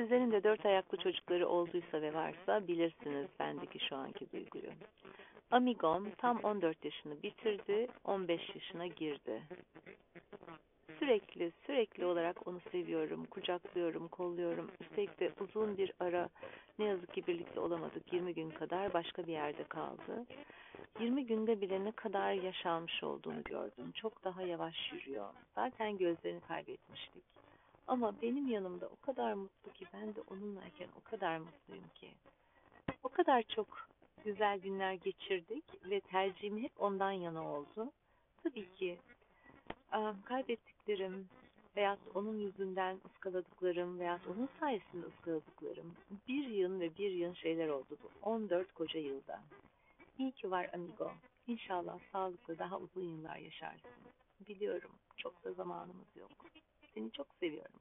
Sizlerin de dört ayaklı çocukları olduysa ve varsa bilirsiniz bendeki şu anki duyguyu. Amigom tam 14 yaşını bitirdi, 15 yaşına girdi. Sürekli, sürekli olarak onu seviyorum, kucaklıyorum, kolluyorum. Üstelik de uzun bir ara ne yazık ki birlikte olamadık. 20 gün kadar başka bir yerde kaldı. 20 günde bile ne kadar yaşanmış olduğunu gördüm. Çok daha yavaş yürüyor. Zaten gözlerini kaybetmiştik. Ama benim yanımda o kadar mutlu ki ben de onunlayken o kadar mutluyum ki. O kadar çok güzel günler geçirdik ve tercihim hep ondan yana oldu. Tabii ki kaybettiklerim veyahut onun yüzünden ıskaladıklarım veyahut onun sayesinde ıskaladıklarım bir yıl ve bir yıl şeyler oldu bu. 14 koca yılda. İyi ki var amigo. İnşallah sağlıklı daha uzun yıllar yaşarsın. Biliyorum çok da zamanımız yok. Seni çok seviyorum.